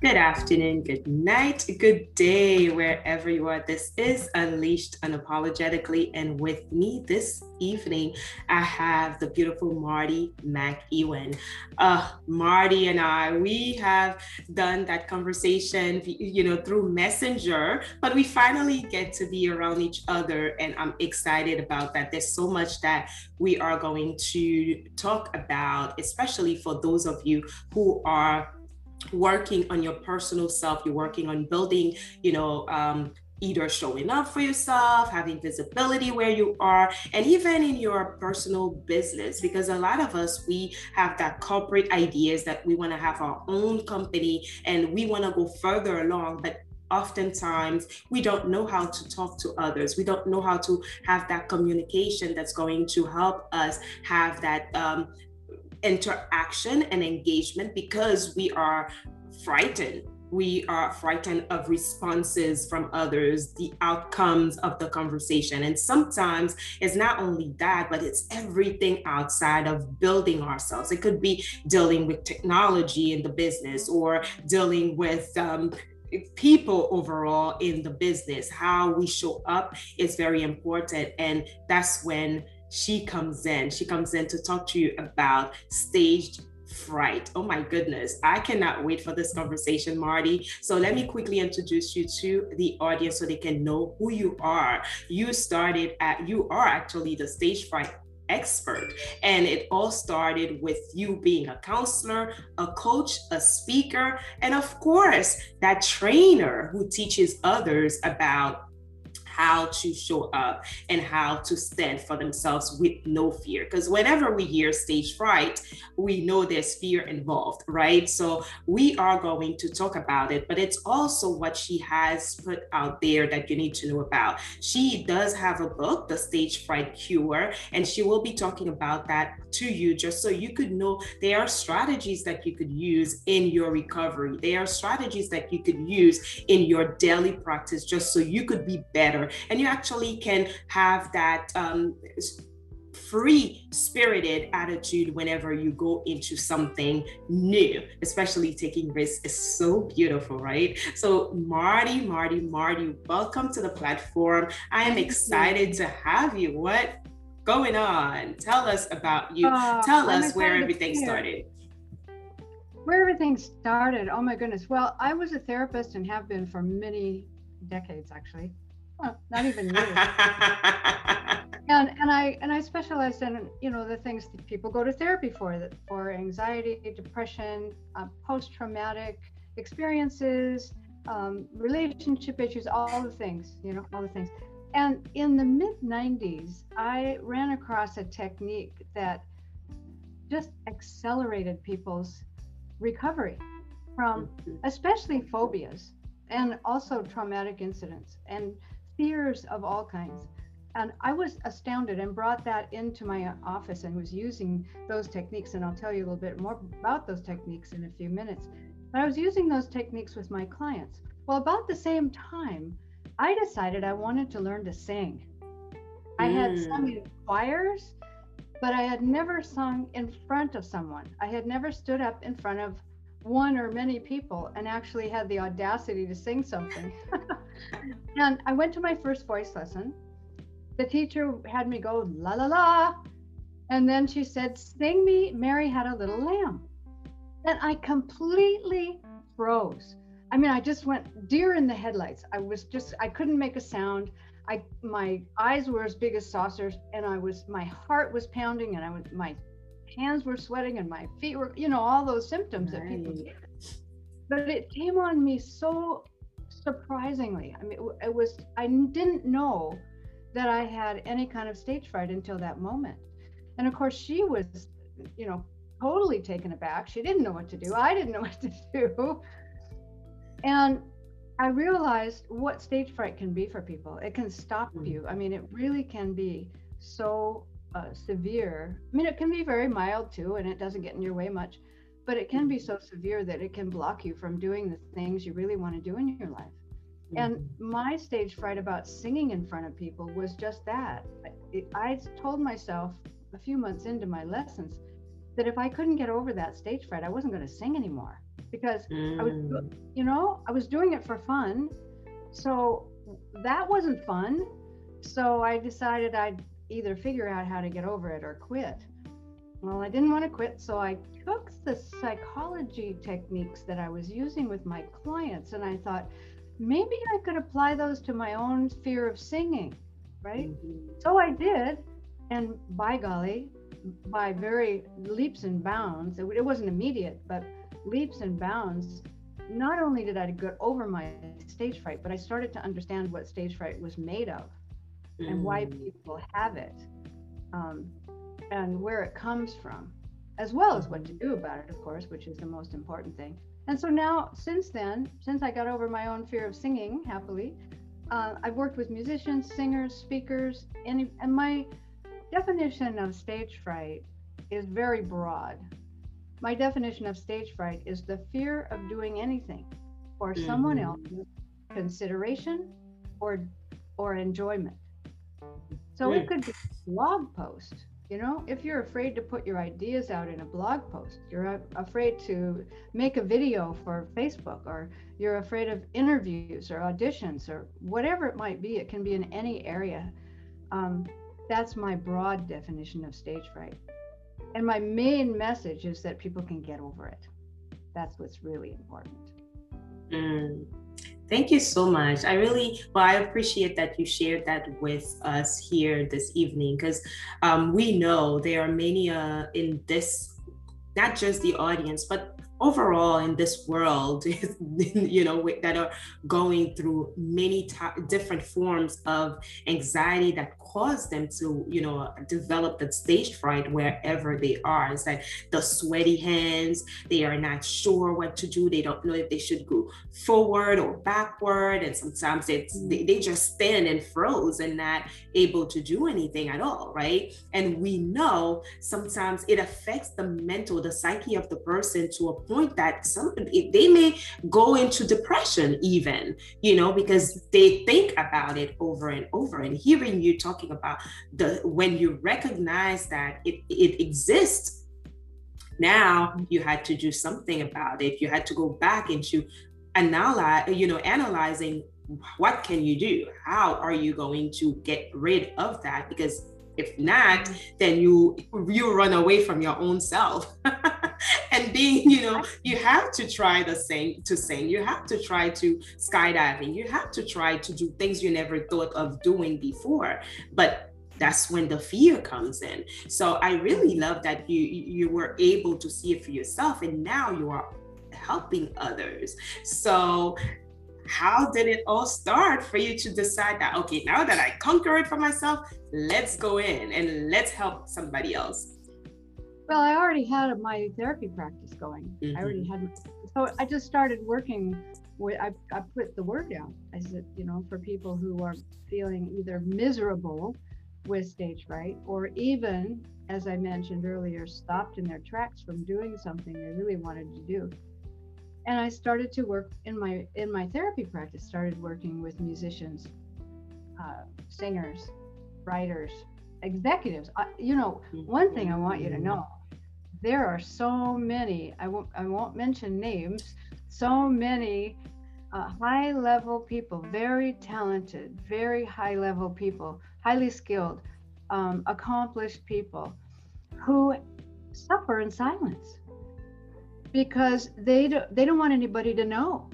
Good afternoon, good night, good day, wherever you are. This is Unleashed Unapologetically. And with me this evening, I have the beautiful Marty McEwen. Uh, Marty and I, we have done that conversation, you know, through Messenger, but we finally get to be around each other. And I'm excited about that. There's so much that we are going to talk about, especially for those of you who are working on your personal self you're working on building you know um, either showing up for yourself, having visibility where you are, and even in your personal business. Because a lot of us, we have that corporate ideas that we want to have our own company and we want to go further along, but oftentimes we don't know how to talk to others we don't know how to have that communication that's going to help us have that um, interaction and engagement because we are frightened. We are frightened of responses from others, the outcomes of the conversation. And sometimes it's not only that, but it's everything outside of building ourselves. It could be dealing with technology in the business or dealing with um, people overall in the business. How we show up is very important. And that's when she comes in. She comes in to talk to you about staged fright. Oh my goodness. I cannot wait for this conversation, Marty. So let me quickly introduce you to the audience so they can know who you are. You started at, you are actually the stage fright expert. And it all started with you being a counselor, a coach, a speaker, and of course, that trainer who teaches others about how to show up and how to stand for themselves with no fear. Because whenever we hear stage fright, we know there's fear involved, right? So we are going to talk about it, but it's also what she has put out there that you need to know about. She does have a book, The Stage Fright Cure, and she will be talking about that to you just so you could know there are strategies that you could use in your recovery. There are strategies that you could use in your daily practice just so you could be better and you actually can have that um, free spirited attitude whenever you go into something new especially taking risks. Is so beautiful right? So marty marty marty welcome to the platform. I am excited to have you. What going on? Tell us about you. Uh, tell us where everything started. Where everything started? Oh my goodness. Well i was a therapist and have been for many decades actually not even you. and and I and I specialized in you know the things that people go to therapy for that for anxiety, depression, uh, post traumatic experiences, um, relationship issues, all the things you know all the things. And in the mid 90s, I ran across a technique that just accelerated people's recovery from mm-hmm. especially phobias and also traumatic incidents and fears of all kinds. And I was astounded and brought that into my office and was using those techniques. And I'll tell you a little bit more about those techniques in a few minutes. But I was using those techniques with my clients. Well, about the same time, I decided I wanted to learn to sing. I had mm. sung in choirs, but I had never sung in front of someone. I had never stood up in front of one or many people and actually had the audacity to sing something. and I went to my first voice lesson. The teacher had me go la la la. And then she said, Sing me, Mary Had a Little Lamb. And I completely froze. I mean, I just went deer in the headlights. I was just, I couldn't make a sound. I, my eyes were as big as saucers, and I was, my heart was pounding, and I was, my hands were sweating and my feet were, you know, all those symptoms right. that people get. But it came on me so surprisingly. I mean, it was, I didn't know that I had any kind of stage fright until that moment. And of course, she was, you know, totally taken aback. She didn't know what to do. I didn't know what to do. And I realized what stage fright can be for people. It can stop mm. you. I mean, it really can be so uh, severe. I mean, it can be very mild too, and it doesn't get in your way much, but it can be so severe that it can block you from doing the things you really want to do in your life. Mm-hmm. And my stage fright about singing in front of people was just that. I, I told myself a few months into my lessons that if I couldn't get over that stage fright, I wasn't going to sing anymore. because mm. I was, mm. you know, I was doing it for fun. So that wasn't fun. So I decided I'd either figure out how to get over it or quit. Well, I didn't want to quit, so I took the psychology techniques that I was using with my clients and I thought maybe I could apply those to my own fear of singing, right? Mm-hmm. So I did. And by golly, by very leaps and bounds, it wasn't immediate, but leaps and bounds, not only did I get over my stage fright, but I started to understand what stage fright was made of mm. and why mm. people have it um, and where it comes from, as well as what to do about it, of course, which is the most important thing. And so now, since then, since I got over my own fear of singing happily, uh, I've worked with musicians, singers, speakers, and, and my definition of stage fright is very broad. My definition of stage fright is the fear of doing anything or mm-hmm. someone else's consideration or or enjoyment. So it could be a blog post. You know, if you're afraid to put your ideas out in a blog post, you're afraid to make a video for Facebook, or you're afraid of interviews or auditions or whatever it might be, it can be in any area. Um, that's my broad definition of stage fright. And my main message is that people can get over it. That's what's really important. Mm. Thank you so much. I really, well, I appreciate that you shared that with us here this evening because um, we know there are many uh, in this, not just the audience, but overall in this world you know that are going through many t- different forms of anxiety that cause them to you know develop the stage fright wherever they are. It's like the sweaty hands they are not sure what to do they don't know if they should go forward or backward and sometimes it's they, mm. they just stand and froze and not able to do anything at all right? And we know sometimes it affects the mental the psyche of the person to a point that some they may go into depression even you know because they think about it over and over. And hearing you talking about the when you recognize that it, it exists now you had to do something about it. You had to go back into analyze you know analyzing what can you do? How are you going to get rid of that? Because if not mm-hmm. then you you run away from your own self. And being you know you have to try the same to sing you have to try to skydiving. You have to try to do things you never thought of doing before. But that's when the fear comes in. So i really mm-hmm. love that you you were able to see it for yourself and now you are helping others. So how did it all start for you to decide that okay now that i conquer it for myself let's go in and let's help somebody else well i already had my therapy practice going mm-hmm. i already had so i just started working with I, I put the word out i said you know for people who are feeling either miserable with stage fright or even as i mentioned earlier stopped in their tracks from doing something they really wanted to do and I started to work in my in my therapy practice. Started working with musicians, uh, singers, writers, executives. Uh, you know, one thing I want you to know: there are so many. I won't I won't mention names. So many uh, high level people, very talented, very high level people, highly skilled, um, accomplished people, who suffer in silence because they don't, they don't want anybody to know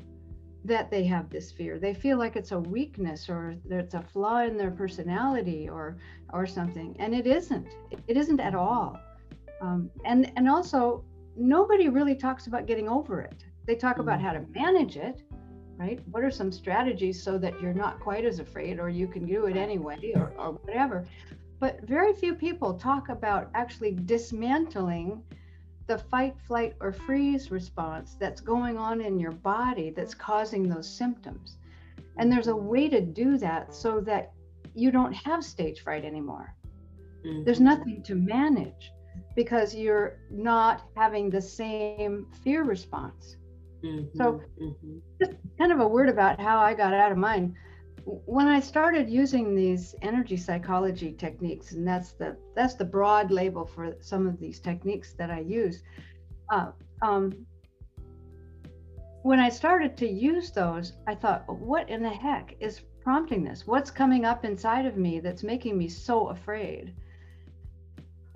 that they have this fear. They feel like it's a weakness or it's a flaw in their personality or or something, and it isn't. It isn't at all. Um, and and also nobody really talks about getting over it. They talk about how to manage it, right? What are some strategies so that you're not quite as afraid or you can do it anyway or, or whatever. But very few people talk about actually dismantling the fight, flight, or freeze response that's going on in your body that's causing those symptoms. And there's a way to do that so that you don't have stage fright anymore. Mm-hmm. There's nothing to manage because you're not having the same fear response. Mm-hmm. So, mm-hmm. just kind of a word about how I got out of mine when I started using these energy psychology techniques, and that's the that's the broad label for some of these techniques that I use, uh, um, when I started to use those, I thought, what in the heck is prompting this? What's coming up inside of me that's making me so afraid?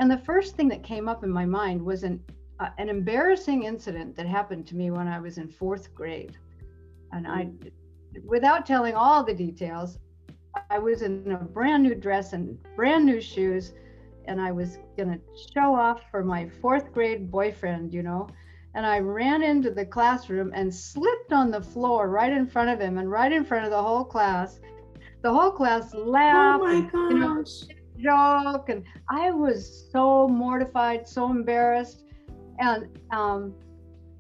And the first thing that came up in my mind was an uh, an embarrassing incident that happened to me when I was in fourth grade. And I, without telling all the details, I was in a brand new dress and brand new shoes, and I was going to show off for my fourth grade boyfriend, you know. And I ran into the classroom and slipped on the floor right in front of him and right in front of the whole class. The whole class laughed. Oh my gosh. And, you know, joke and I was so mortified, so embarrassed. And um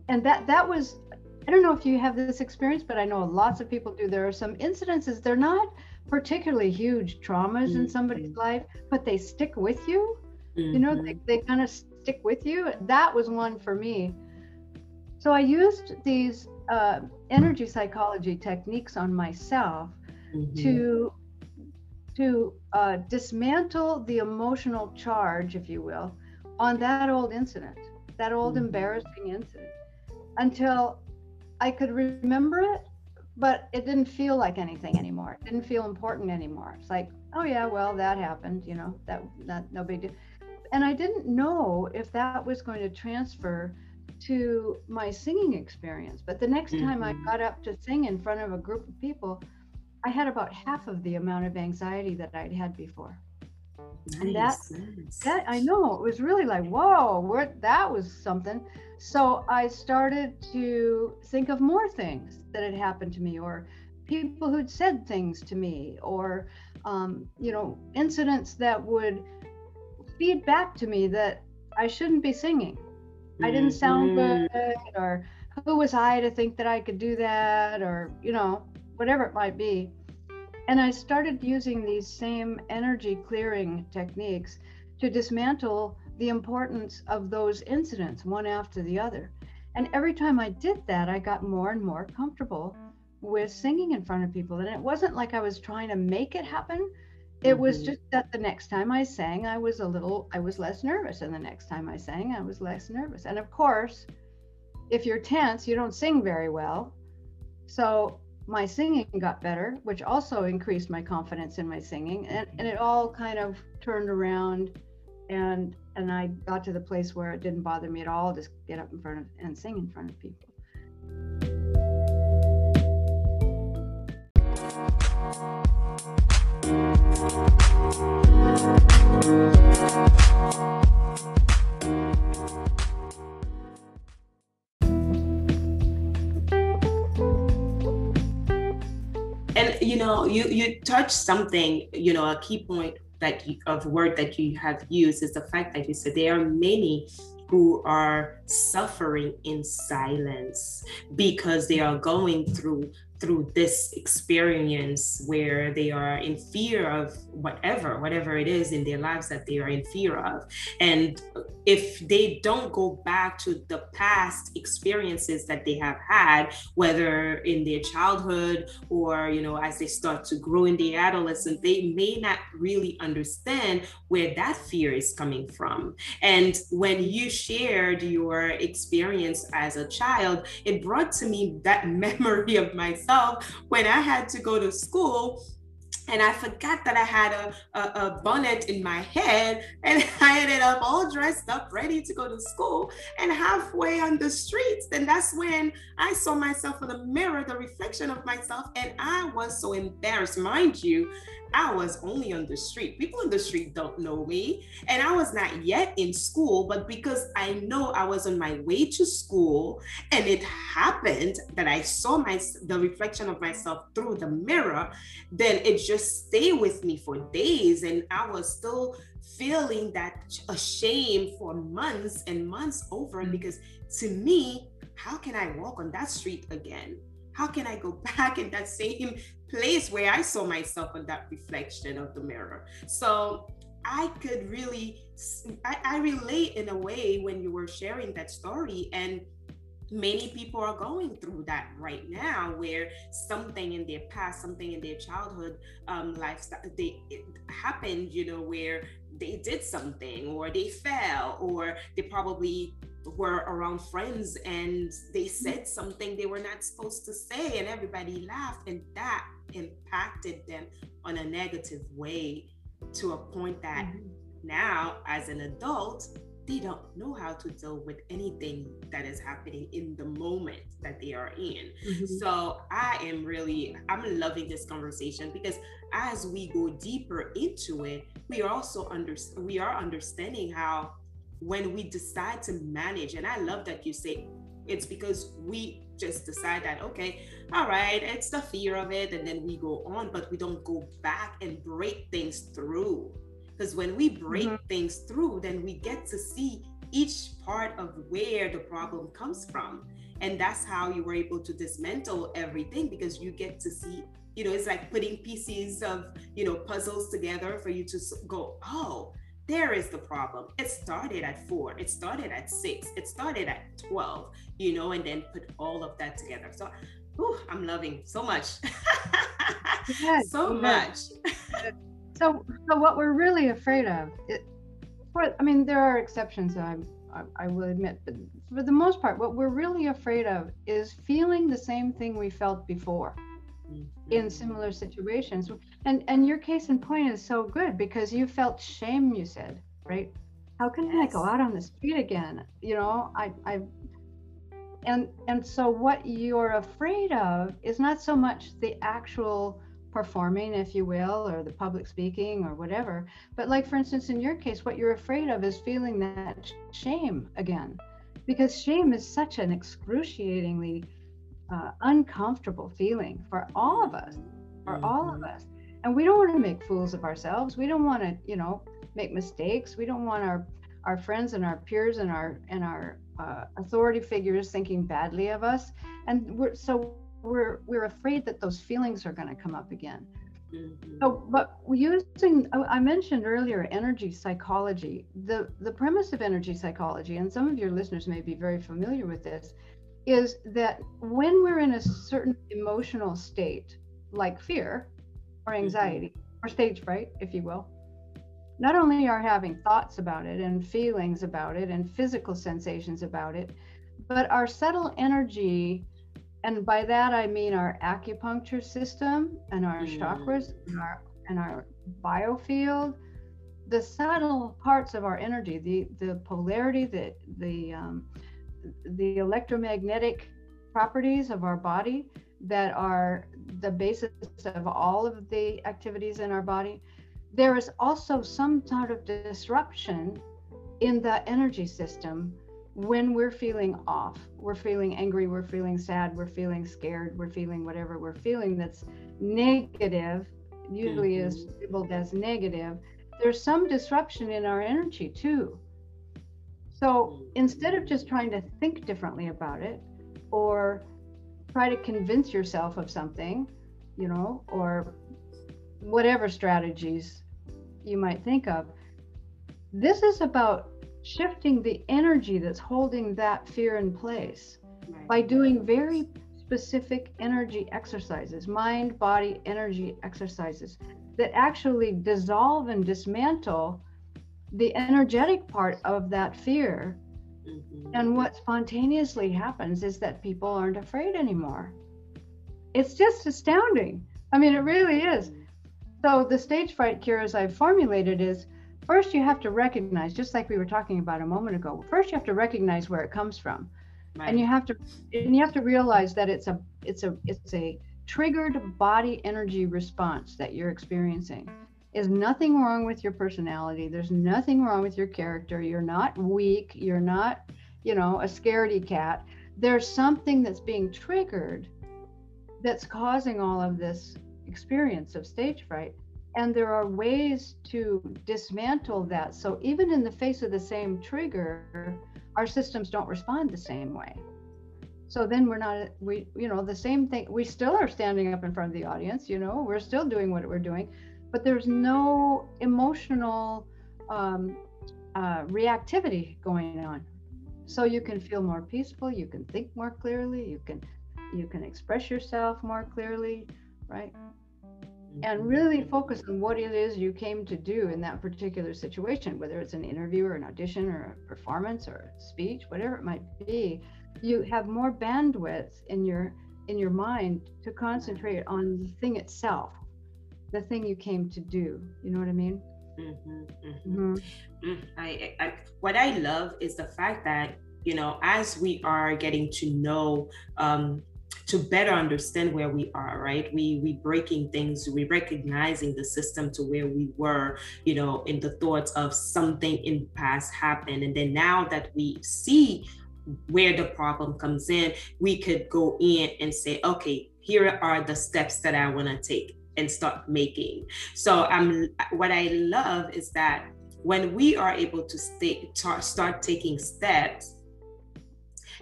and that that was I don't know if you have this experience, but I know lots of people do. There are some incidences, they're not particularly huge traumas mm-hmm. in somebody's life, but they stick with you. Mm-hmm. You know, they, mm-hmm. they kind of stick with you. That was one for me. So I used these uh, energy psychology techniques on myself mm-hmm. to to uh, dismantle the emotional charge, if you will, on that old incident, that old mm-hmm. embarrassing incident, until I could remember it but it didn't feel like anything anymore. It didn't feel important anymore. It's like, oh yeah, well that happened, you know, that that no big deal. And I didn't know if that was going to transfer to my singing experience. But the next mm-hmm. time I mm-hmm. got up to sing in front of a group of people, I had about half of the amount of anxiety that I'd had before. Nice, and that nice. that I know it was really like whoa, where that was something. So I started to think of more things that had happened to me, or people who'd said things to me, or um, you know incidents that would feed back to me that I shouldn't be singing. I didn't sound mm-hmm. good, or who was I to think that I could do that, or you know whatever it might be. And I started using these same energy clearing techniques to dismantle the importance of those incidents one after the other. And every time I did that, I got more and more comfortable with singing in front of people. And it wasn't like I was trying to make it happen. It mm-hmm. was just that the next time I sang, I was a little, I was less nervous. And the next time I sang, I was less nervous. And of course, if you're tense, you don't sing very well. So my singing got better, which also increased my confidence in my singing. And, and it all kind of turned around and and I got to the place where it didn't bother me at all to get up in front of and sing in front of people. Touched something, you know, a key point that you, of word that you have used is the fact that you said there are many who are suffering in silence because they are going through through this experience where they are in fear of whatever, whatever it is in their lives that they are in fear of. And if they don't go back to the past experiences that they have had, whether in their childhood or, you know, as they start to grow in the adolescence, they may not really understand where that fear is coming from. And when you shared your experience as a child, it brought to me that memory of myself when I had to go to school and I forgot that I had a, a, a, bonnet in my head, and I ended up all dressed up, ready to go to school. And halfway on the streets, then that's when I saw myself in the mirror, the reflection of myself, and I was so embarrassed. Mind you, I was only on the street. People in the street don't know me. And I was not yet in school, but because I know I was on my way to school and it happened that I saw my the reflection of myself through the mirror, then it just stayed with me for days. And I was still feeling that ashamed for months and months over mm. because to me, how can I walk on that street again? how can I go back in that same place where I saw myself in that reflection of the mirror? So I could really, I, I relate in a way when you were sharing that story. And many people are going through that right now where something in their past something in their childhood um, lifestyle they happened you know where they did something or they fell or they probably were around friends and they said something they were not supposed to say and everybody laughed and that impacted them on a negative way to a point that mm-hmm. now as an adult they don't know how to deal with anything that is happening in the moment that they are in. Mm-hmm. So I am really I'm loving this conversation because as we go deeper into it, we are also under we are understanding how when we decide to manage, and I love that you say it's because we just decide that okay all right it's the fear of it and then we go on but we don't go back and break things through because when we break mm-hmm. things through then we get to see each part of where the problem comes from and that's how you were able to dismantle everything because you get to see you know it's like putting pieces of you know puzzles together for you to go oh there is the problem. It started at four, it started at six, it started at 12, you know, and then put all of that together. So, whew, I'm loving so much. yes, so yes. much. so, so, what we're really afraid of, it, for, I mean, there are exceptions, I, I, I will admit, but for the most part, what we're really afraid of is feeling the same thing we felt before in similar situations. And and your case in point is so good because you felt shame you said right? How can yes. i go out on the street again? You know i i and and so what you're afraid of is not so much the actual performing if you will or the public speaking or whatever but like for instance in your case what you're afraid of is feeling that shame again because shame is such an excruciatingly uh, uncomfortable feeling for all of us, for mm-hmm. all of us. And we don't want to make fools of ourselves. We don't want to, you know, make mistakes. We don't want our our friends and our peers and our and our uh, authority figures thinking badly of us. And we're so we're we're afraid that those feelings are going to come up again. Mm-hmm. So, but using I mentioned earlier energy psychology. The the premise of energy psychology, and some of your listeners may be very familiar with this, is that when we're in a certain emotional state, like fear or mm-hmm. anxiety or stage fright, if you will, not only are having thoughts about it and feelings about it and physical sensations about it, but our subtle energy, and by that I mean our acupuncture system and our mm-hmm. chakras and our and our biofield, the subtle parts of our energy, the the polarity, the the um, the electromagnetic properties of our body that are the basis of all of the activities in our body, there is also some sort of disruption in the energy system when we're feeling off. We're feeling angry, we're feeling sad, we're feeling scared, we're feeling whatever we're feeling that's negative, usually mm-hmm. is labeled as negative. There's some disruption in our energy too. So instead of just trying to think differently about it or try to convince yourself of something, you know, or whatever strategies you might think of, this is about shifting the energy that's holding that fear in place right. by doing very specific energy exercises, mind body energy exercises that actually dissolve and dismantle the energetic part of that fear. Mm-hmm. And what spontaneously happens is that people aren't afraid anymore. It's just astounding. I mean, it really is. So, the stage fright cure, as I've formulated, is first you have to recognize, just like we were talking about a moment ago, first you have to recognize where it comes from. Right. And you have to and you have to realize that it's a it's a it's a triggered body energy response that you're experiencing is nothing wrong with your personality. There's nothing wrong with your character. You're not weak. You're not, you know, a scaredy cat. There's something that's being triggered that's causing all of this experience of stage fright. And there are ways to dismantle that. So even in the face of the same trigger, our systems don't respond the same way. So then we're not, we, you know, the same thing. We still are standing up in front of the audience, you know, we're still doing what we're doing but there's no emotional um, uh, reactivity going on. So you can feel more peaceful. You can think more clearly. You can you can express yourself more clearly, right? and really focus on what it is you came to do in that particular situation, whether it's an interview or an audition or a performance or a speech, whatever it might be. You have more bandwidth in your in your mind to concentrate on the thing itself, the thing you came to do. You know what I mean? Mm-hmm, mm-hmm. Mm-hmm. I, I, what I love is the fact that you know as we are getting to know um, to better understand where we are right we we breaking things we recognizing the system to where we were you know in the thoughts of something in past happened and then now that we see where the problem comes in we could go in and say okay here are the steps that i want to take and start making so i'm what i love is that when we are able to stay, start taking steps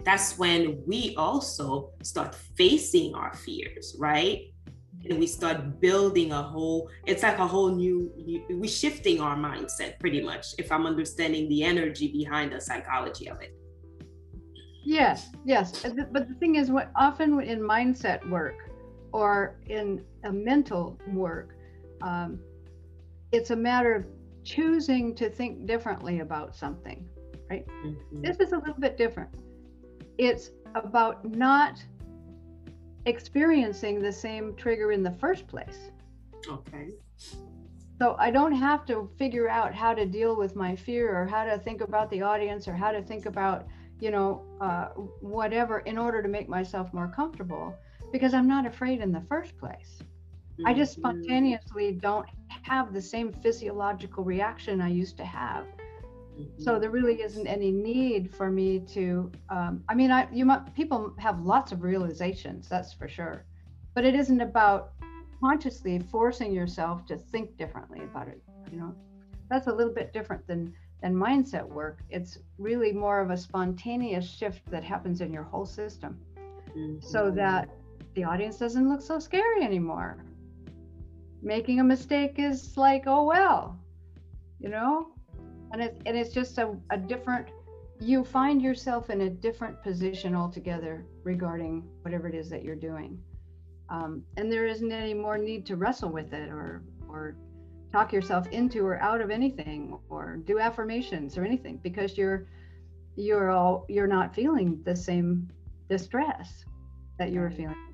that's when we also start facing our fears, right? And we start building a whole, it's like a whole new, we're shifting our mindset pretty much, if I'm understanding the energy behind the psychology of it. Yes, yes. But the thing is, what often in mindset work or in a mental work, um, it's a matter of choosing to think differently about something, right? Mm-hmm. This is a little bit different it's about not experiencing the same trigger in the first place. Okay. So I don't have to figure out how to deal with my fear or how to think about the audience or how to think about, you know, uh, whatever in order to make myself more comfortable because I'm not afraid in the first place. Mm-hmm. I just mm-hmm. spontaneously don't have the same physiological reaction I used to have so there really isn't any need for me to. Um, I mean, I you might people have lots of realizations, that's for sure, but it isn't about consciously forcing yourself to think differently about it. You know, that's a little bit different than than mindset work. It's really more of a spontaneous shift that happens in your whole system, mm-hmm. so that the audience doesn't look so scary anymore. Making a mistake is like, oh well, you know, and it's and it's just a, a different you find yourself in a different position altogether regarding whatever it is that you're doing. Um, and there isn't any more need to wrestle with it or or talk yourself into or out of anything or do affirmations or anything because you're you're all you're not feeling the same distress that you were feeling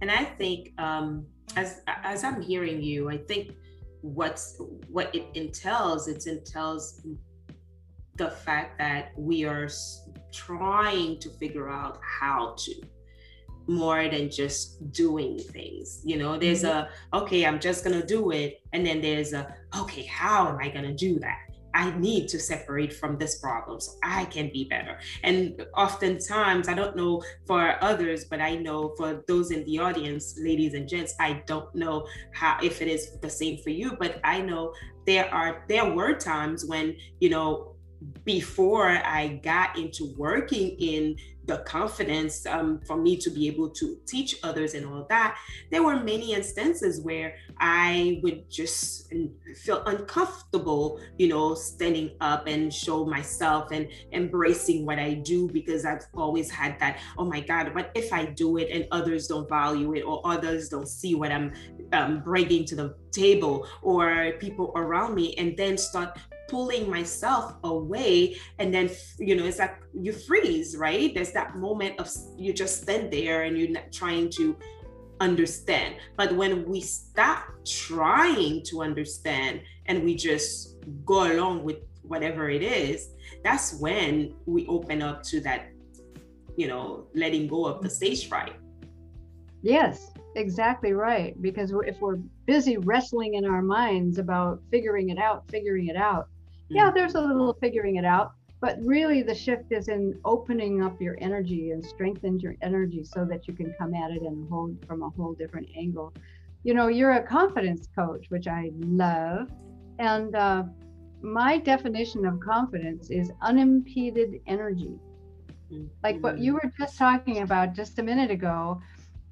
and i think um, as as i'm hearing you i think what's what it entails it entails the fact that we are trying to figure out how to more than just doing things you know? There's mm-hmm. a okay i'm just gonna do it and then there's a okay how am i gonna do that I need to separate from this problem so I can be better. And oftentimes, I don't know for others, but I know for those in the audience, ladies and gents, I don't know how if it is the same for you, but I know there are there were times when you know before I got into working in the confidence um, for me to be able to teach others and all that, there were many instances where I would just feel uncomfortable, you know, standing up and show myself and embracing what I do because I've always had that, oh my God, what if I do it and others don't value it or others don't see what I'm um, bringing to the table or people around me and then start pulling myself away and then you know it's like you freeze right? There's that moment of you just stand there and you're not trying to understand. But when we stop trying to understand and we just go along with whatever it is that's when we open up to that you know letting go of the stage fright. Yes exactly right. Because if we're busy wrestling in our minds about figuring it out figuring it out yeah, mm. there's a little figuring it out, but really the shift is in opening up your energy and strengthen your energy so that you can come at it in a whole from a whole different angle. You know, you're a confidence coach, which I love, and uh, my definition of confidence is unimpeded energy. Like what you mm. were just talking about just a minute ago,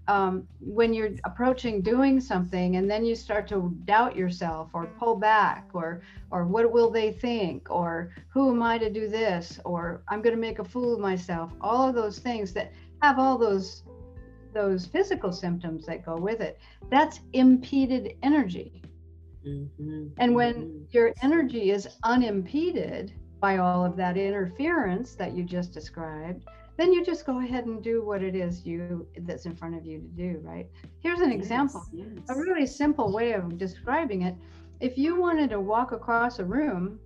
um, when you're approaching doing something and then you start to doubt yourself or pull back or or what will they think or who am i to do this or i'm going to make a fool of myself all of those things that have all those those physical symptoms that go with it. That's impeded energy. Mm-hmm. And when mm-hmm. your energy is unimpeded by all of that interference that you just described, then you just go ahead and do what it is you that's in front of you to do, right? Here's an yes, example. Yes. A really simple way of describing it. If you wanted to walk across a room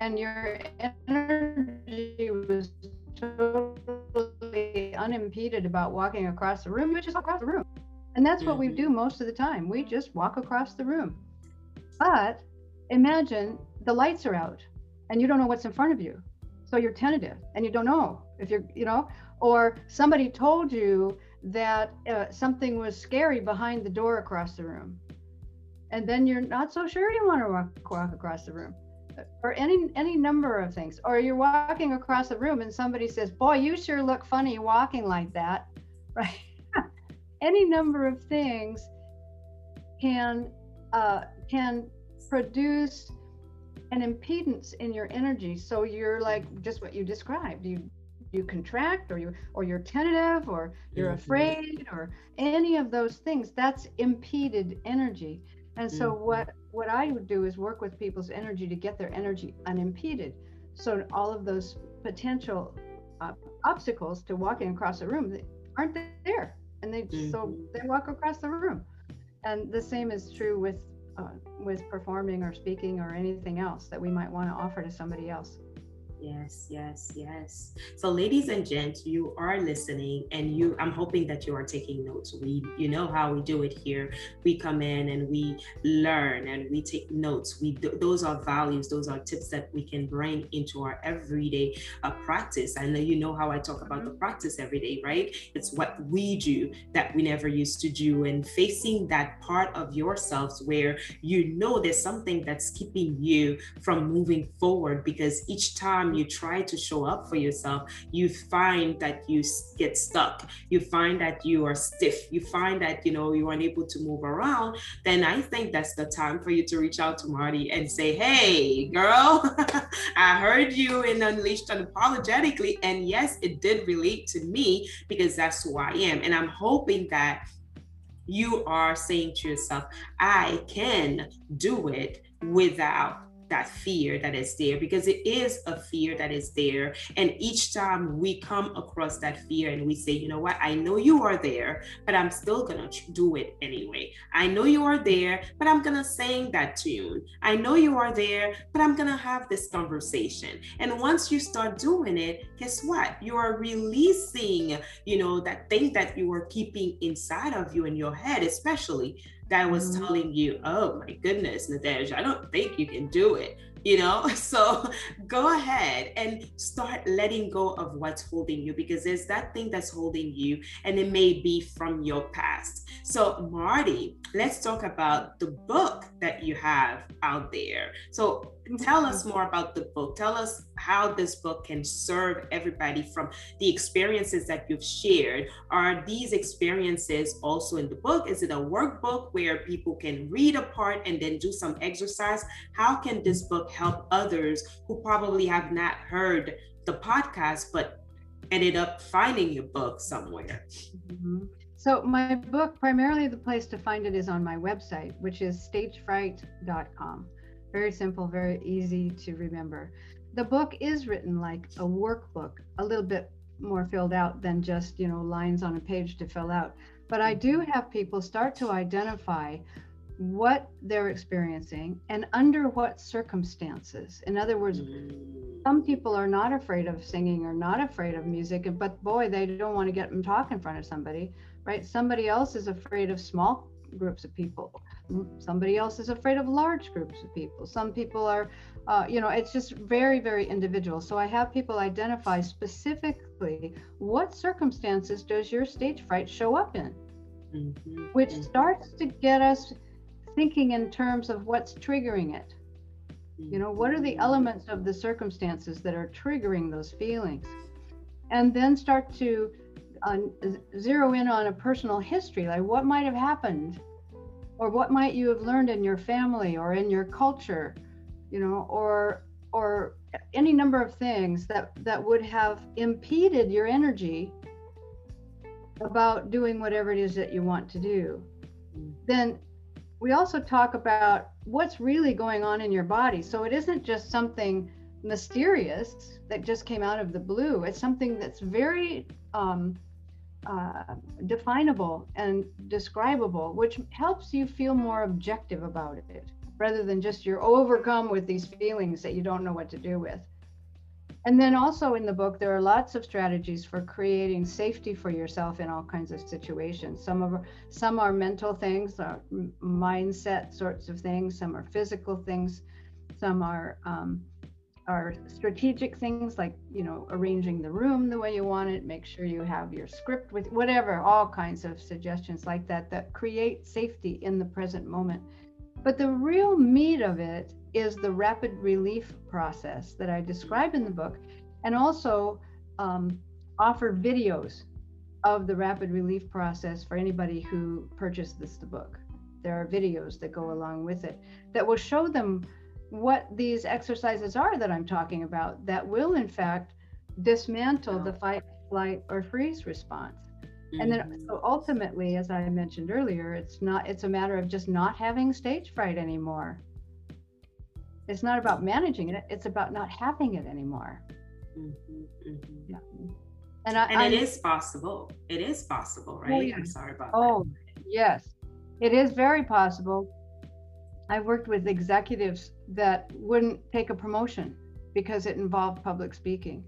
and your energy was totally unimpeded about walking across the room, you just walk across the room. And that's what we mm-hmm. do most of the time. We just walk across the room. But imagine the lights are out and you don't know what's in front of you. So you're tentative and you don't know if you're, you know, or somebody told you that uh, something was scary behind the door across the room. And then you're not so sure you want to walk, walk across the room or any any number of things or you're walking across the room and somebody says boy you sure look funny walking like that right any number of things can uh, can produce an impedance in your energy so you're like just what you described you you contract or you or you're tentative or you're mm-hmm. afraid or any of those things that's impeded energy and so mm-hmm. what what I would do is work with people's energy to get their energy unimpeded. So all of those potential uh, obstacles to walking across the room aren't there, and they mm-hmm. so they walk across the room. And the same is true with uh, with performing or speaking or anything else that we might want to offer to somebody else. Yes, yes, yes. So, ladies and gents, you are listening, and you. I'm hoping that you are taking notes. We, you know how we do it here. We come in and we learn and we take notes. We those are values. Those are tips that we can bring into our everyday uh, practice. I know you know how I talk about the mm-hmm. practice every day, right? It's what we do that we never used to do, and facing that part of yourselves where you know there's something that's keeping you from moving forward because each time you try to show up for yourself, you find that you get stuck. You find that you are stiff. You find that, you know, you're unable to move around. Then I think that's the time for you to reach out to Marty and say, hey, girl, I heard you in Unleashed Unapologetically. And yes, it did relate to me because that's who I am. And I'm hoping that you are saying to yourself, I can do it without that fear that is there because it is a fear that is there. And each time we come across that fear and we say, you know what, I know you are there, but I'm still going to do it anyway. I know you are there, but I'm going to sing that tune. I know you are there, but I'm going to have this conversation. And once you start doing it, guess what? You are releasing, you know, that thing that you are keeping inside of you in your head, especially that was mm-hmm. telling you, oh my goodness, Nadej, I don't think you can do it you know? So go ahead and start letting go of what's holding you because there's that thing that's holding you and it may be from your past. So marty let's talk about the book that you have out there. So tell us more about the book tell us how this book can serve everybody from the experiences that you've shared are these experiences also in the book is it a workbook where people can read a part and then do some exercise how can this book help others who probably have not heard the podcast but ended up finding your book somewhere. Mm-hmm. So, my book, primarily the place to find it is on my website, which is stagefright.com. Very simple, very easy to remember. The book is written like a workbook, a little bit more filled out than just, you know, lines on a page to fill out. But I do mm-hmm. have people start to identify what they're experiencing and under what circumstances. In other words, mm. some people are not afraid of singing or not afraid of music, but boy, they don't want to get them talk in front of somebody, right? Somebody else is afraid of small groups of people. Somebody else is afraid of large groups of people. Some people are, uh, you know, it's just very, very individual. So I have people identify specifically what circumstances does your stage fright show up in, mm-hmm. which mm-hmm. starts to get us thinking in terms of what's triggering it. You know, what are the elements of the circumstances that are triggering those feelings? And then start to uh, zero in on a personal history, like what might have happened, or what might you have learned in your family or in your culture, you know, or or any number of things that that would have impeded your energy about doing whatever it is that you want to do. Then we also talk about what's really going on in your body. So it isn't just something mysterious that just came out of the blue. It's something that's very um, uh, definable and describable, which helps you feel more objective about it rather than just you're overcome with these feelings that you don't know what to do with. And then also in the book, there are lots of strategies for creating safety for yourself in all kinds of situations. Some of some are mental things, are mindset sorts of things. Some are physical things. Some are um, are strategic things like you know arranging the room the way you want it. Make sure you have your script with whatever. All kinds of suggestions like that that create safety in the present moment. But the real meat of it is the rapid relief process that I describe in the book, and also um, offer videos of the rapid relief process for anybody who purchased this the book. There are videos that go along with it that will show them what these exercises are that I'm talking about that will, in fact, dismantle the fight, flight, or freeze response. And then mm-hmm. so ultimately, as I mentioned earlier, it's not it's a matter of just not having stage fright anymore it's not about managing it it's about not having it anymore mm-hmm, mm-hmm. yeah and, I, and it is possible it is possible oh, right oh, yeah. i'm sorry about oh that. Oh, yes it is very possible i worked with executives that wouldn't take a promotion because it involved public speaking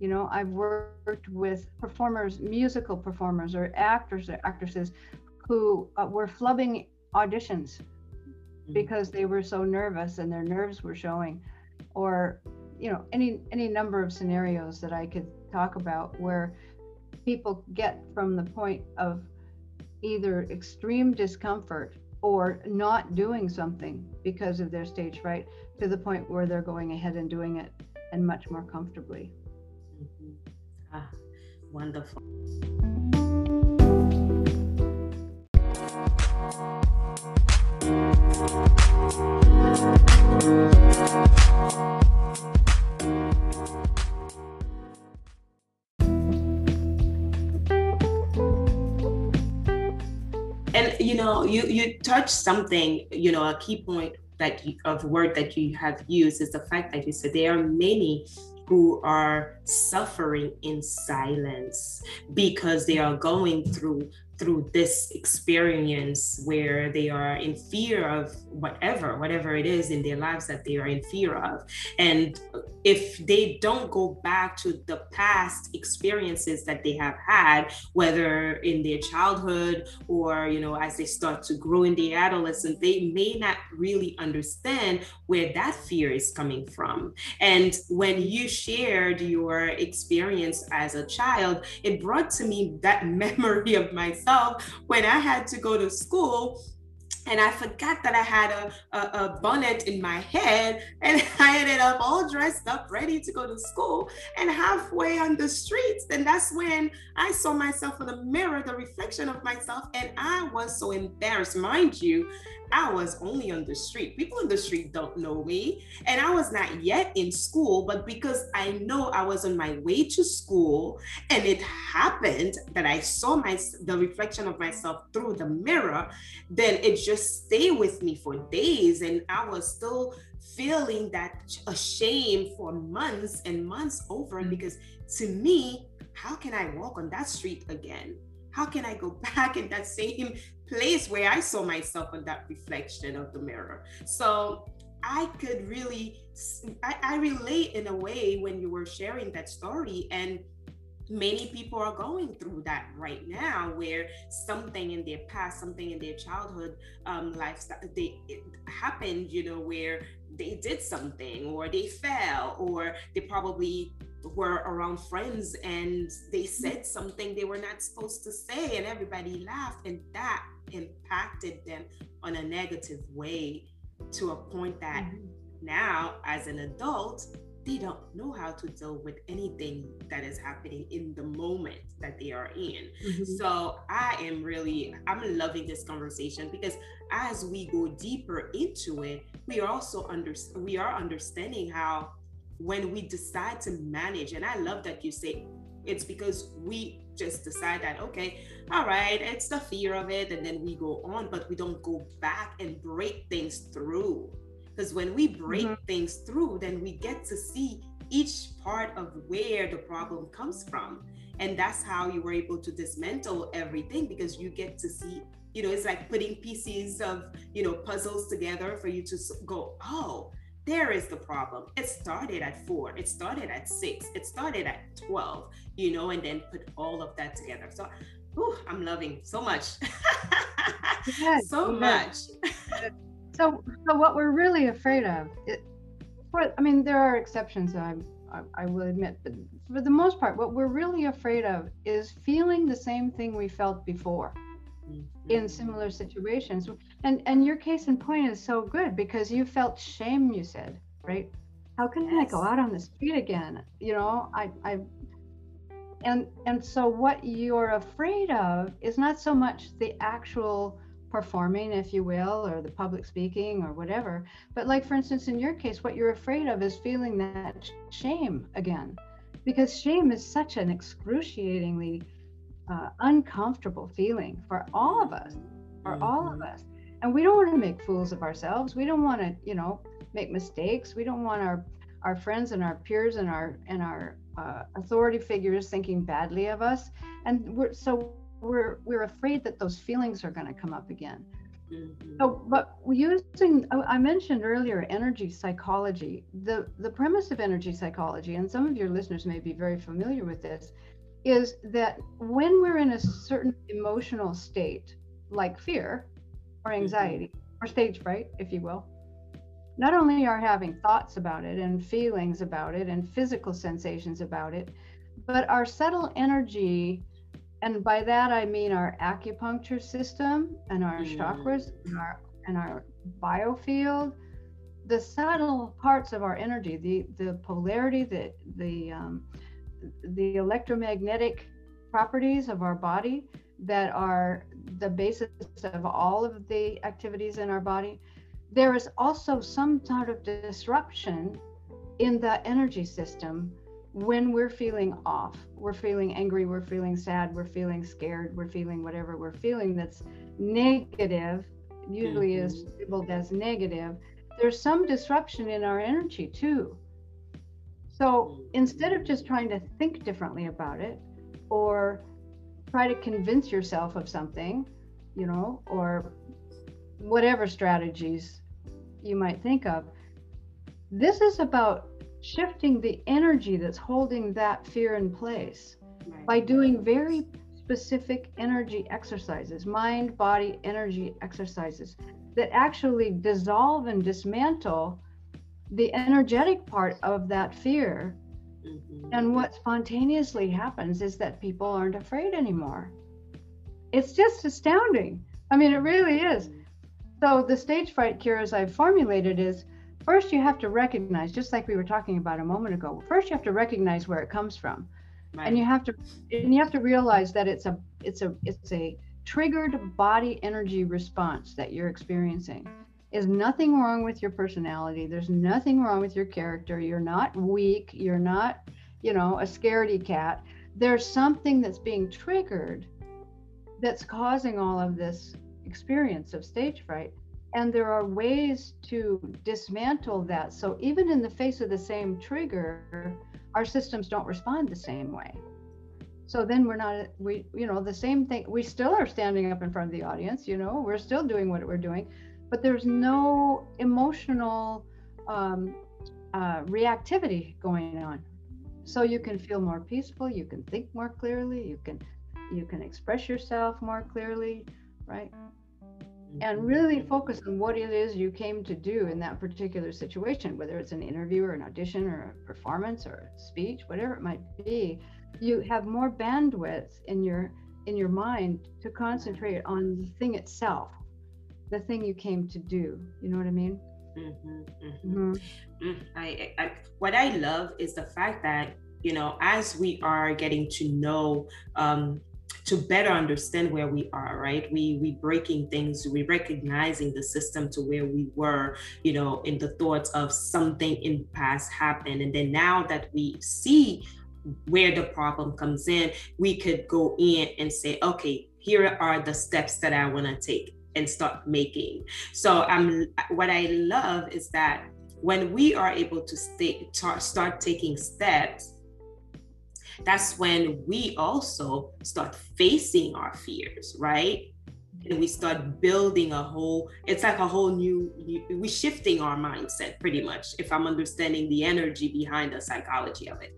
you know i've worked with performers musical performers or actors or actresses who uh, were flubbing auditions Mm-hmm. because they were so nervous and their nerves were showing or you know any any number of scenarios that i could talk about where people get from the point of either extreme discomfort or not doing something because of their stage fright to the point where they're going ahead and doing it and much more comfortably mm-hmm. ah, wonderful you touched something you know a key point that you, of word that you have used is the fact that you said there are many who are suffering in silence because they are going through through this experience where they are in fear of whatever whatever it is in their lives that they are in fear of. And if they don't go back to the past experiences that they have had whether in their childhood or you know as they start to grow in the adolescent they may not really understand where that fear is coming from. And when you shared your experience as a child it brought to me that memory of myself myself when I had to go to school and I forgot that I had a, a, a, bonnet in my head, and I ended up all dressed up, ready to go to school. And halfway on the streets, then that's when I saw myself in the mirror, the reflection of myself, and I was so embarrassed. Mind you, I was only on the street. People in the street don't know me. And I was not yet in school, but because I know I was on my way to school and it happened that I saw my the reflection of myself through the mirror, then it just stayed with me for days. And I was still feeling that shame for months and months over mm. because to me, how can I walk on that street again? How can I go back in that same place where I saw myself on that reflection of the mirror. So I could really, I, I relate in a way when you were sharing that story. And many people are going through that right now where something in their past something in their childhood um, lifestyle they happened you know where they did something or they fell or they probably were around friends and they said something they were not supposed to say and everybody laughed and that impacted them on a negative way to a point that mm-hmm. now as an adult they don't know how to deal with anything that is happening in the moment that they are in. Mm-hmm. So I am really I'm loving this conversation because as we go deeper into it, we are also under we are understanding how when we decide to manage and I love that you say it's because we just decide that okay all right it's the fear of it and then we go on but we don't go back and break things through because when we break mm-hmm. things through then we get to see each part of where the problem comes from. And that's how you were able to dismantle everything because you get to see you know it's like putting pieces of you know puzzles together for you to go oh there is the problem. It started at four it started at six it started at 12 you know and then put all of that together. So whew, i'm loving so much. Yes, so much so so what we're really afraid of it, i mean there are exceptions I'm, I, I will admit but for the most part what we're really afraid of is feeling the same thing we felt before mm-hmm. in similar situations. And and your case in point is so good because you felt shame you said right? How can yes. i go out on the street again? You know i i and and so what you're afraid of is not so much the actual performing if you will or the public speaking or whatever but like for instance in your case what you're afraid of is feeling that shame again because shame is such an excruciatingly uh, uncomfortable feeling for all of us, for mm-hmm. all of us. And we don't want to make fools of ourselves. We don't want to, you know, make mistakes. We don't want our our friends and our peers and our and our uh, authority figures thinking badly of us. And we're so we're we're afraid that those feelings are going to come up again. Mm-hmm. So, but using I mentioned earlier energy psychology. The the premise of energy psychology, and some of your listeners may be very familiar with this, is that when we're in a certain emotional state, like fear or mm-hmm. anxiety or stage fright, if you will, not only are having thoughts about it and feelings about it and physical sensations about it, but our subtle energy, and by that I mean our acupuncture system and our mm. chakras and our and our biofield, the subtle parts of our energy, the the polarity, the the um, the electromagnetic properties of our body that are the basis of all of the activities in our body, there is also some sort of disruption in the energy system when we're feeling off. We're feeling angry, we're feeling sad, we're feeling scared, we're feeling whatever we're feeling that's negative, usually mm-hmm. is labeled as negative. There's some disruption in our energy too. So instead of just trying to think differently about it or try to convince yourself of something, you know, or whatever strategies you might think of, this is about shifting the energy that's holding that fear in place right. by doing very specific energy exercises, mind body energy exercises that actually dissolve and dismantle the energetic part of that fear. Mm-hmm. And what spontaneously happens is that people aren't afraid anymore. It's just astounding. I mean, it really is. So, the stage fright cure, as I've formulated, is first you have to recognize, just like we were talking about a moment ago, first you have to recognize where it comes from. Right. And you have to and you have to realize that it's a it's a it's a triggered body energy response that you're experiencing is nothing wrong with your personality. There's nothing wrong with your character. You're not weak. You're not, you know, a scaredy cat. There's something that's being triggered that's causing all of this experience of stage fright. And there are ways to dismantle that. So even in the face of the same trigger, our systems don't respond the same way. So then we're not, we, you know, the same thing. We still are standing up in front of the audience, you know, we're still doing what we're doing but there's no emotional um, uh, reactivity going on. So you can feel more peaceful. You can think more clearly. You can you can express yourself more clearly, right? And mm-hmm. really focus on what it is you came to do in that particular situation, whether it's an interview or an audition or a performance or a speech, whatever it might be. You have more bandwidth in your in your mind to concentrate on the thing itself the thing you came to do. You know what I mean? Mm-hmm, mm-hmm. Mm-hmm. I, I, what I love is the fact that you know, as we are getting to know, um, to better understand where we are, right? We we breaking things, we recognizing the system to where we were, you know, in the thoughts of something in the past happened, and then now that we see where the problem comes in, we could go in and say, okay, here are the steps that I want to take and start making. So i'm what I love is that when we are able to stay, start taking steps, that's when we also start facing our fears, right? And we start building a whole, it's like a whole new, we're shifting our mindset pretty much, if I'm understanding the energy behind the psychology of it.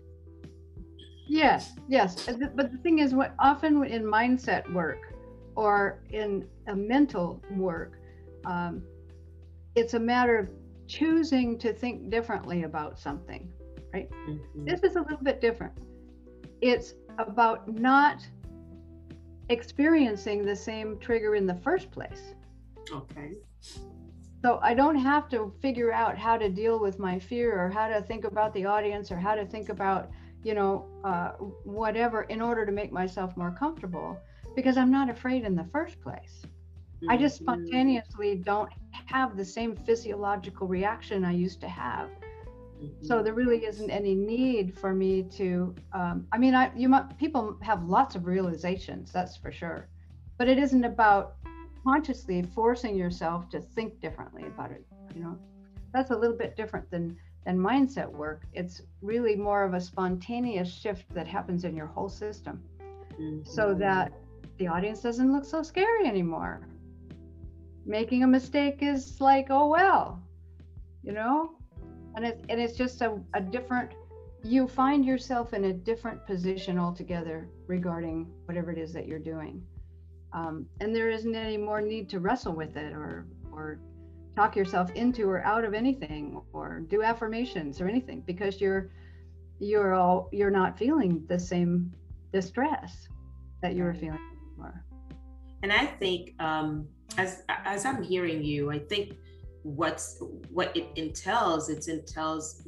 Yes, yes. But the thing is, what often in mindset work or in a mental work, um, it's a matter of choosing to think differently about something, right? Mm-hmm. This is a little bit different. It's about not experiencing the same trigger in the first place. Okay. So I don't have to figure out how to deal with my fear or how to think about the audience or how to think about you know, uh, whatever in order to make myself more comfortable because I'm not afraid in the first place. Mm-hmm. I just mm-hmm. spontaneously don't have the same physiological reaction I used to have. Mm-hmm. So there really isn't any need for me to. Um, I mean, I you might people have lots of realizations, that's for sure, but it isn't about consciously forcing yourself to think differently about it. You know, that's a little bit different than than mindset work. It's really more of a spontaneous shift that happens in your whole system mm-hmm. so that the audience doesn't look so scary anymore. Making a mistake is like, oh well, you know? And it's and it's just a, a different you find yourself in a different position altogether regarding whatever it is that you're doing. Um, and there isn't any more need to wrestle with it or or talk yourself into or out of anything or do affirmations or anything because you're you're all you're not feeling the same distress that you were feeling before. And I think um, as as I'm hearing you, I think what's what it entails, it entails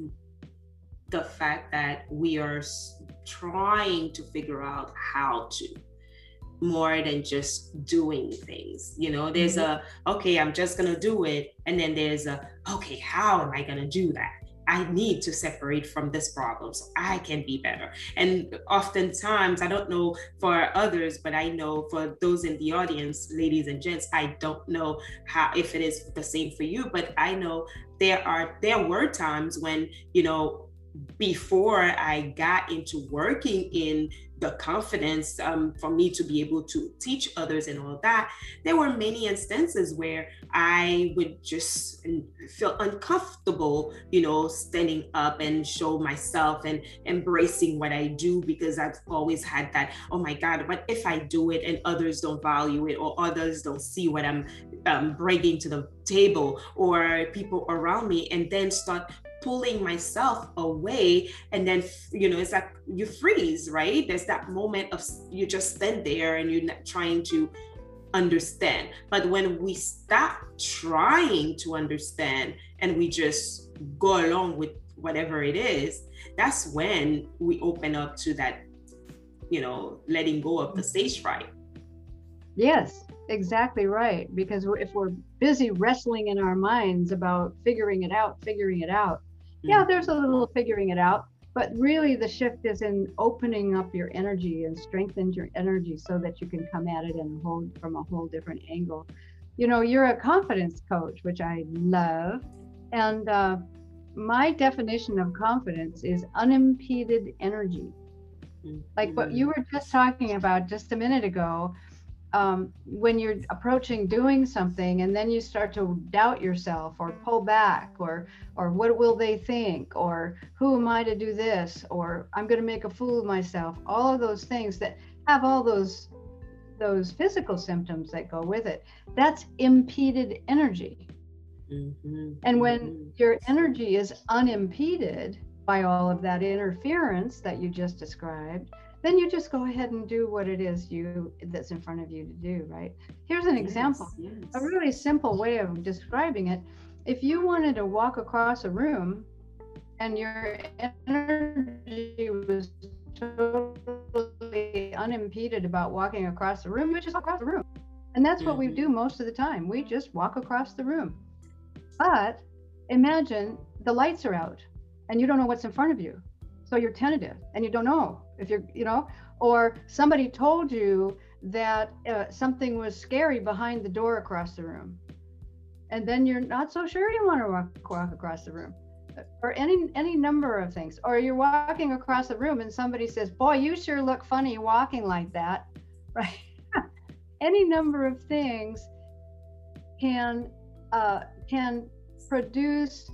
the fact that we are trying to figure out how to more than just doing things. You know, there's mm-hmm. a, okay, I'm just going to do it. And then there's a, okay, how am I going to do that? I need to separate from this problem so I can be better. And oftentimes, I don't know for others, but I know for those in the audience, ladies and gents, I don't know how if it is the same for you, but I know there are there were times when you know before I got into working in the confidence um, for me to be able to teach others and all that, there were many instances where I would just feel uncomfortable, you know, standing up and show myself and embracing what I do because I've always had that, oh my God, what if I do it and others don't value it or others don't see what I'm um, bringing to the table or people around me and then start pulling myself away. And then you know it's like you freeze right? There's that moment of you just stand there and you're not trying to understand. But when we stop trying to understand and we just go along with whatever it is that's when we open up to that you know letting go of the stage fright. Yes exactly right. Because if we're busy wrestling in our minds about figuring it out figuring it out yeah, there's a little figuring it out, but really the shift is in opening up your energy and strengthen your energy so that you can come at it and hold from a whole different angle. You know, you're a confidence coach, which I love, and uh, my definition of confidence is unimpeded energy. Like what you were just talking about just a minute ago, um, when you're approaching doing something and then you start to doubt yourself or pull back or or what will they think or who am i to do this or i'm going to make a fool of myself all of those things that have all those those physical symptoms that go with it that's impeded energy mm-hmm. and when mm-hmm. your energy is unimpeded by all of that interference that you just described then you just go ahead and do what it is you that's in front of you to do right? Here's an yes, example yes. a really simple way of describing it. If you wanted to walk across a room and your energy was totally unimpeded about walking across the room you just walk across the room. And that's what mm-hmm. we do most of the time. We just walk across the room. But imagine the lights are out and you don't know what's in front of you. So you're tentative and you don't know if you're, you know, or somebody told you that uh, something was scary behind the door across the room. And then you're not so sure you want to walk, walk across the room or any any number of things. Or you're walking across the room and somebody says boy you sure look funny walking like that right? Any number of things can uh, can produce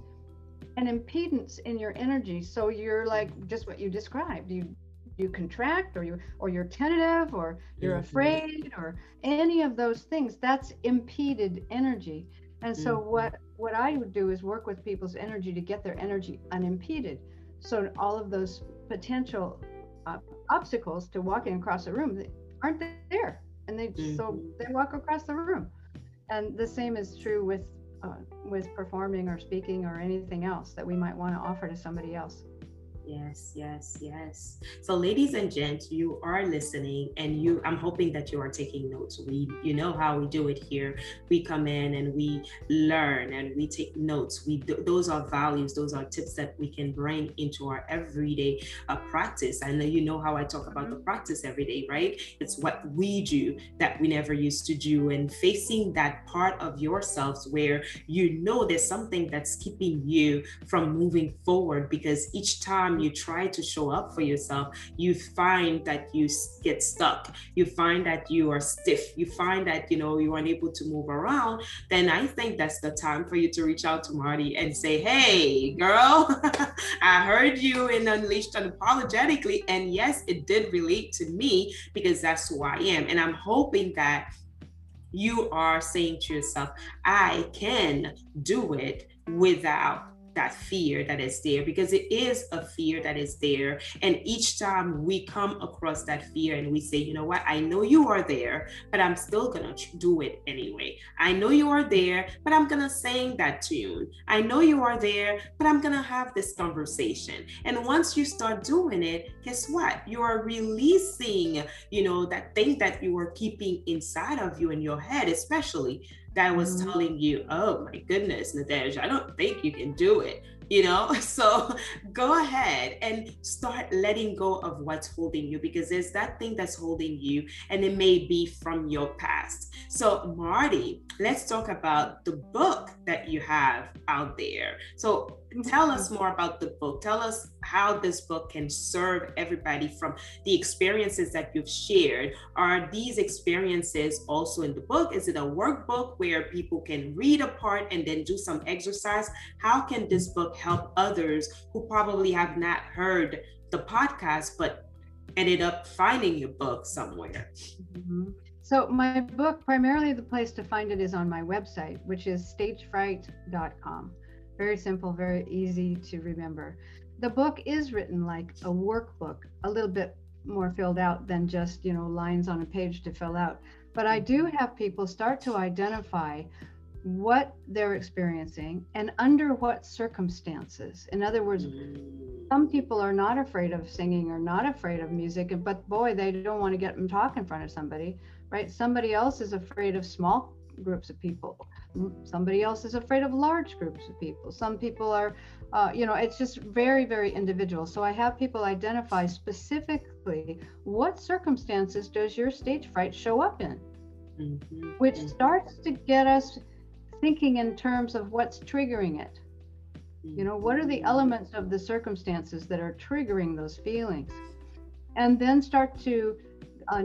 an impedance in your energy. So you're like just what you described. You you contract or you or you're tentative or you're afraid or any of those things that's impeded energy and so mm-hmm. what what I would do is work with people's energy to get their energy unimpeded. So all of those potential uh, obstacles to walking across the room aren't there, and they mm-hmm. so they walk across the room. And the same is true with uh, with performing or speaking or anything else that we might want to offer to somebody else. Yes, yes, yes. So, ladies and gents, you are listening, and you. I'm hoping that you are taking notes. We, you know how we do it here. We come in and we learn and we take notes. We those are values. Those are tips that we can bring into our everyday uh, practice. I know you know how I talk about the mm-hmm. practice every day, right? It's what we do that we never used to do, and facing that part of yourselves where you know there's something that's keeping you from moving forward because each time time you try to show up for yourself, you find that you get stuck. You find that you are stiff. You find that, you know, you are unable to move around. Then I think that's the time for you to reach out to Marty and say, hey, girl, I heard you in Unleashed Unapologetically. And yes, it did relate to me because that's who I am. And I'm hoping that you are saying to yourself, I can do it without that fear that is there because it is a fear that is there. And each time we come across that fear and we say, you know what, I know you are there, but I'm still gonna do it anyway. I know you are there, but I'm gonna sing that tune. I know you are there, but I'm gonna have this conversation. And once you start doing it, guess what? You are releasing, you know, that thing that you were keeping inside of you in your head, especially that was mm-hmm. telling you, oh my goodness, Nadej, I don't think you can do it you know? So go ahead and start letting go of what's holding you because there's that thing that's holding you and it may be from your past. So marty let's talk about the book that you have out there. So tell us more about the book tell us how this book can serve everybody from the experiences that you've shared are these experiences also in the book is it a workbook where people can read a part and then do some exercise how can this book help others who probably have not heard the podcast but ended up finding your book somewhere. Mm-hmm. So, my book, primarily the place to find it is on my website, which is stagefright.com. Very simple, very easy to remember. The book is written like a workbook, a little bit more filled out than just, you know, lines on a page to fill out. But I do have people start to identify what they're experiencing and under what circumstances. In other words, mm. some people are not afraid of singing or not afraid of music, but boy, they don't want to get them talk in front of somebody, right? Somebody else is afraid of small groups of people. Somebody else is afraid of large groups of people. Some people are, uh, you know, it's just very, very individual. So I have people identify specifically what circumstances does your stage fright show up in, mm-hmm. which mm-hmm. starts to get us thinking in terms of what's triggering it. You know, what are the elements of the circumstances that are triggering those feelings? And then start to uh,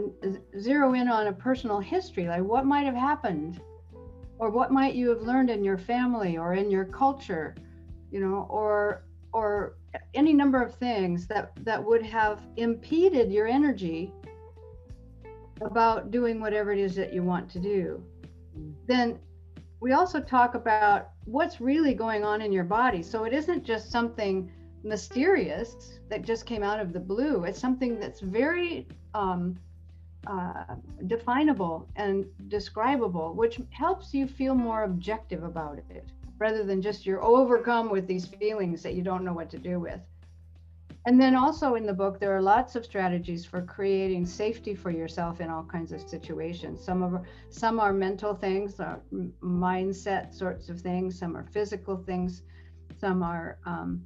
zero in on a personal history, like what might have happened, or what might you have learned in your family or in your culture, you know, or or any number of things that that would have impeded your energy about doing whatever it is that you want to do. Then we also talk about what's really going on in your body. So it isn't just something mysterious that just came out of the blue. It's something that's very um, uh, definable and describable, which helps you feel more objective about it rather than just you're overcome with these feelings that you don't know what to do with. And then also in the book, there are lots of strategies for creating safety for yourself in all kinds of situations. Some of some are mental things, are mindset sorts of things. Some are physical things. Some are um,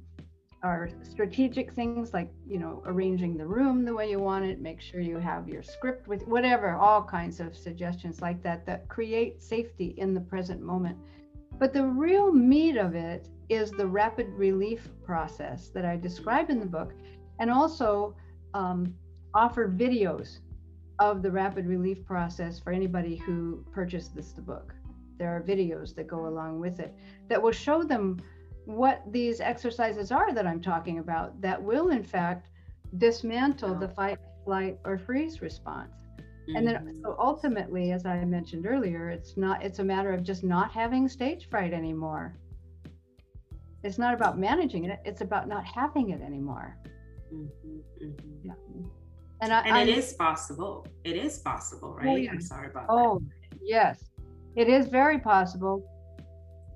are strategic things like you know arranging the room the way you want it make sure you have your script with whatever all kinds of suggestions like that that create safety in the present moment. But the real meat of it is the rapid relief process that i describe in the book and also um, offer videos of the rapid relief process for anybody who purchased this the book. There are videos that go along with it that will show them what these exercises are that I'm talking about that will, in fact, dismantle the fight, flight, or freeze response. Mm-hmm. And then, mm-hmm. so ultimately, as I mentioned earlier, it's not, it's a matter of just not having stage fright anymore. It's not about managing it, it's about not having it anymore. Mm-hmm, mm-hmm. Yeah. And, I, and it I, is possible. It is possible, right? Oh, yeah. I'm sorry about oh, that. Oh, yes. It is very possible.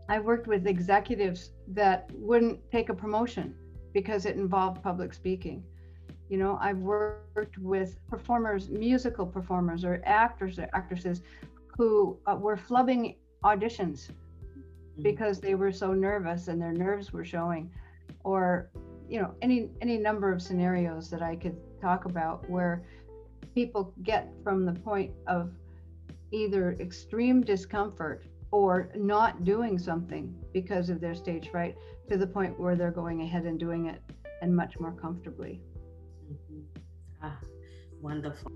I've worked with executives that wouldn't take a promotion because it involved public speaking. You know, I've worked with performers, musical performers, or actors or actresses who uh, were flubbing auditions mm-hmm. because they were so nervous and their nerves were showing, or you know, any any number of scenarios that I could talk about where people get from the point of either extreme discomfort or not doing something because of their stage fright to the point where they're going ahead and doing it and much more comfortably. Mm-hmm. Ah, wonderful.